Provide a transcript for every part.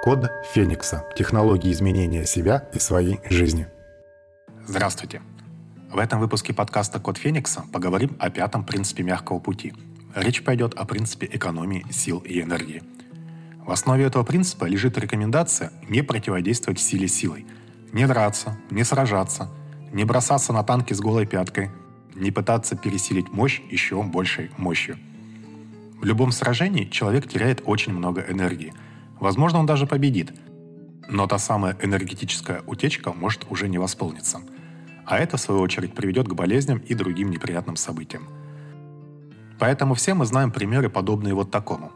Код Феникса. Технологии изменения себя и своей жизни. Здравствуйте. В этом выпуске подкаста «Код Феникса» поговорим о пятом принципе мягкого пути. Речь пойдет о принципе экономии сил и энергии. В основе этого принципа лежит рекомендация не противодействовать силе силой. Не драться, не сражаться, не бросаться на танки с голой пяткой, не пытаться пересилить мощь еще большей мощью. В любом сражении человек теряет очень много энергии – Возможно, он даже победит. Но та самая энергетическая утечка может уже не восполниться. А это, в свою очередь, приведет к болезням и другим неприятным событиям. Поэтому все мы знаем примеры, подобные вот такому.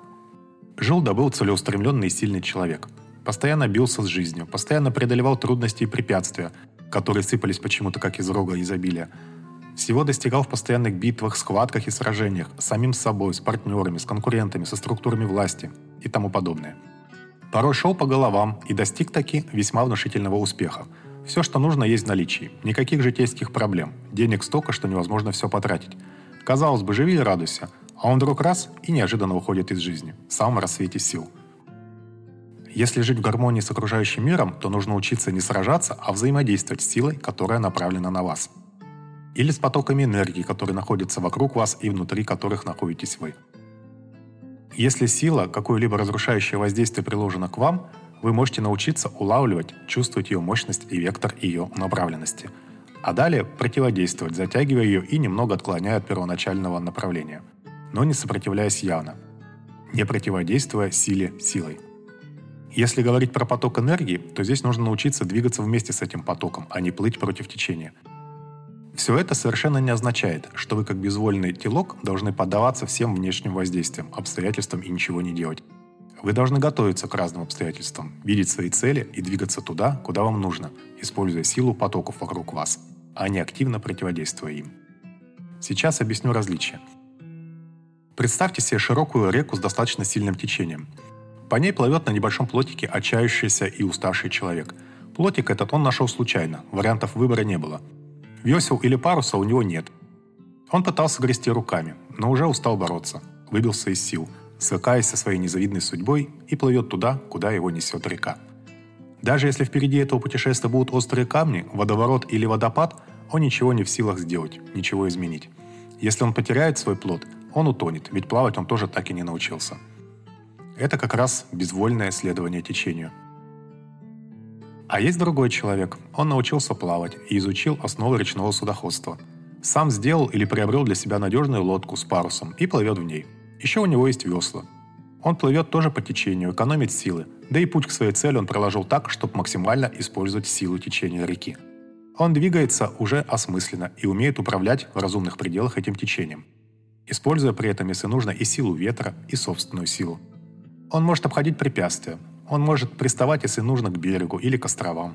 Жил-да был целеустремленный и сильный человек. Постоянно бился с жизнью, постоянно преодолевал трудности и препятствия, которые сыпались почему-то как из рога изобилия. Всего достигал в постоянных битвах, схватках и сражениях с самим собой, с партнерами, с конкурентами, со структурами власти и тому подобное – Порой шел по головам и достиг таки весьма внушительного успеха. Все, что нужно, есть в наличии. Никаких житейских проблем. Денег столько, что невозможно все потратить. Казалось бы, живи и радуйся. А он вдруг раз и неожиданно уходит из жизни. В самом рассвете сил. Если жить в гармонии с окружающим миром, то нужно учиться не сражаться, а взаимодействовать с силой, которая направлена на вас. Или с потоками энергии, которые находятся вокруг вас и внутри которых находитесь вы. Если сила, какое-либо разрушающее воздействие приложено к вам, вы можете научиться улавливать, чувствовать ее мощность и вектор ее направленности. А далее противодействовать, затягивая ее и немного отклоняя от первоначального направления, но не сопротивляясь явно, не противодействуя силе силой. Если говорить про поток энергии, то здесь нужно научиться двигаться вместе с этим потоком, а не плыть против течения – все это совершенно не означает, что вы как безвольный телок должны поддаваться всем внешним воздействиям, обстоятельствам и ничего не делать. Вы должны готовиться к разным обстоятельствам, видеть свои цели и двигаться туда, куда вам нужно, используя силу потоков вокруг вас, а не активно противодействуя им. Сейчас объясню различия. Представьте себе широкую реку с достаточно сильным течением. По ней плывет на небольшом плотике отчаявшийся и уставший человек. Плотик этот он нашел случайно, вариантов выбора не было – Весел или паруса у него нет. Он пытался грести руками, но уже устал бороться, выбился из сил, свыкаясь со своей незавидной судьбой и плывет туда, куда его несет река. Даже если впереди этого путешествия будут острые камни, водоворот или водопад, он ничего не в силах сделать, ничего изменить. Если он потеряет свой плод, он утонет, ведь плавать он тоже так и не научился. Это как раз безвольное следование течению – а есть другой человек. Он научился плавать и изучил основы речного судоходства. Сам сделал или приобрел для себя надежную лодку с парусом и плывет в ней. Еще у него есть весла. Он плывет тоже по течению, экономит силы, да и путь к своей цели он проложил так, чтобы максимально использовать силу течения реки. Он двигается уже осмысленно и умеет управлять в разумных пределах этим течением, используя при этом, если нужно, и силу ветра, и собственную силу. Он может обходить препятствия, он может приставать, если нужно, к берегу или к островам.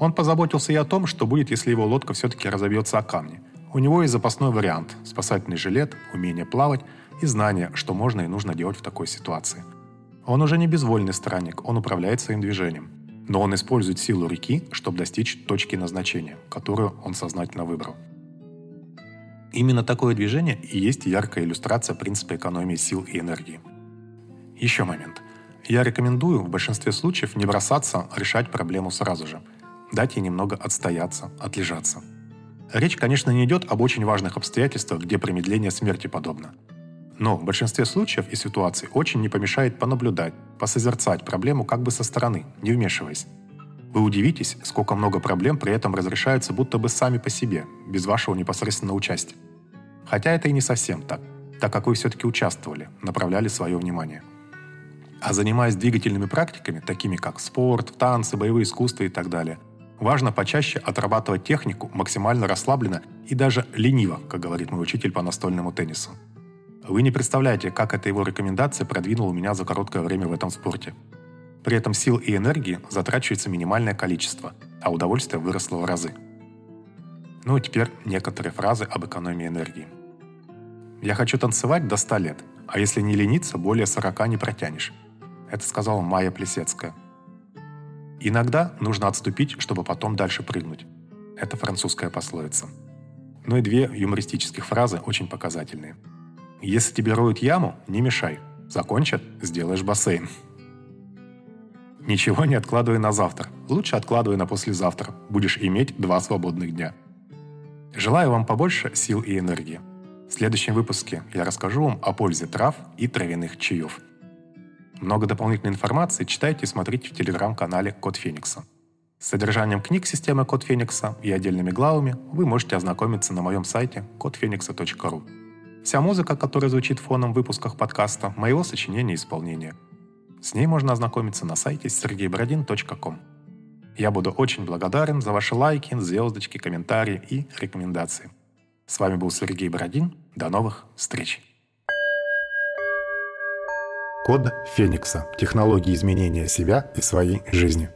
Он позаботился и о том, что будет, если его лодка все-таки разобьется о камни. У него есть запасной вариант – спасательный жилет, умение плавать и знание, что можно и нужно делать в такой ситуации. Он уже не безвольный странник, он управляет своим движением. Но он использует силу реки, чтобы достичь точки назначения, которую он сознательно выбрал. Именно такое движение и есть яркая иллюстрация принципа экономии сил и энергии. Еще момент – я рекомендую в большинстве случаев не бросаться решать проблему сразу же. Дать ей немного отстояться, отлежаться. Речь, конечно, не идет об очень важных обстоятельствах, где промедление смерти подобно. Но в большинстве случаев и ситуаций очень не помешает понаблюдать, посозерцать проблему как бы со стороны, не вмешиваясь. Вы удивитесь, сколько много проблем при этом разрешаются будто бы сами по себе, без вашего непосредственного участия. Хотя это и не совсем так, так как вы все-таки участвовали, направляли свое внимание. А занимаясь двигательными практиками, такими как спорт, танцы, боевые искусства и так далее, важно почаще отрабатывать технику максимально расслабленно и даже лениво, как говорит мой учитель по настольному теннису. Вы не представляете, как эта его рекомендация продвинула меня за короткое время в этом спорте. При этом сил и энергии затрачивается минимальное количество, а удовольствие выросло в разы. Ну и теперь некоторые фразы об экономии энергии. Я хочу танцевать до 100 лет, а если не лениться, более 40 не протянешь. Это сказала Майя Плесецкая. Иногда нужно отступить, чтобы потом дальше прыгнуть. Это французская пословица. Ну и две юмористических фразы очень показательные. Если тебе роют яму, не мешай. Закончат – сделаешь бассейн. Ничего не откладывай на завтра. Лучше откладывай на послезавтра. Будешь иметь два свободных дня. Желаю вам побольше сил и энергии. В следующем выпуске я расскажу вам о пользе трав и травяных чаев. Много дополнительной информации читайте и смотрите в телеграм-канале Код Феникса. С содержанием книг системы Код Феникса и отдельными главами вы можете ознакомиться на моем сайте кодфеникса.ру. Вся музыка, которая звучит фоном в выпусках подкаста, моего сочинения и исполнения. С ней можно ознакомиться на сайте sergeybrodin.com. Я буду очень благодарен за ваши лайки, звездочки, комментарии и рекомендации. С вами был Сергей Бородин. До новых встреч! Код Феникса. Технологии изменения себя и своей жизни.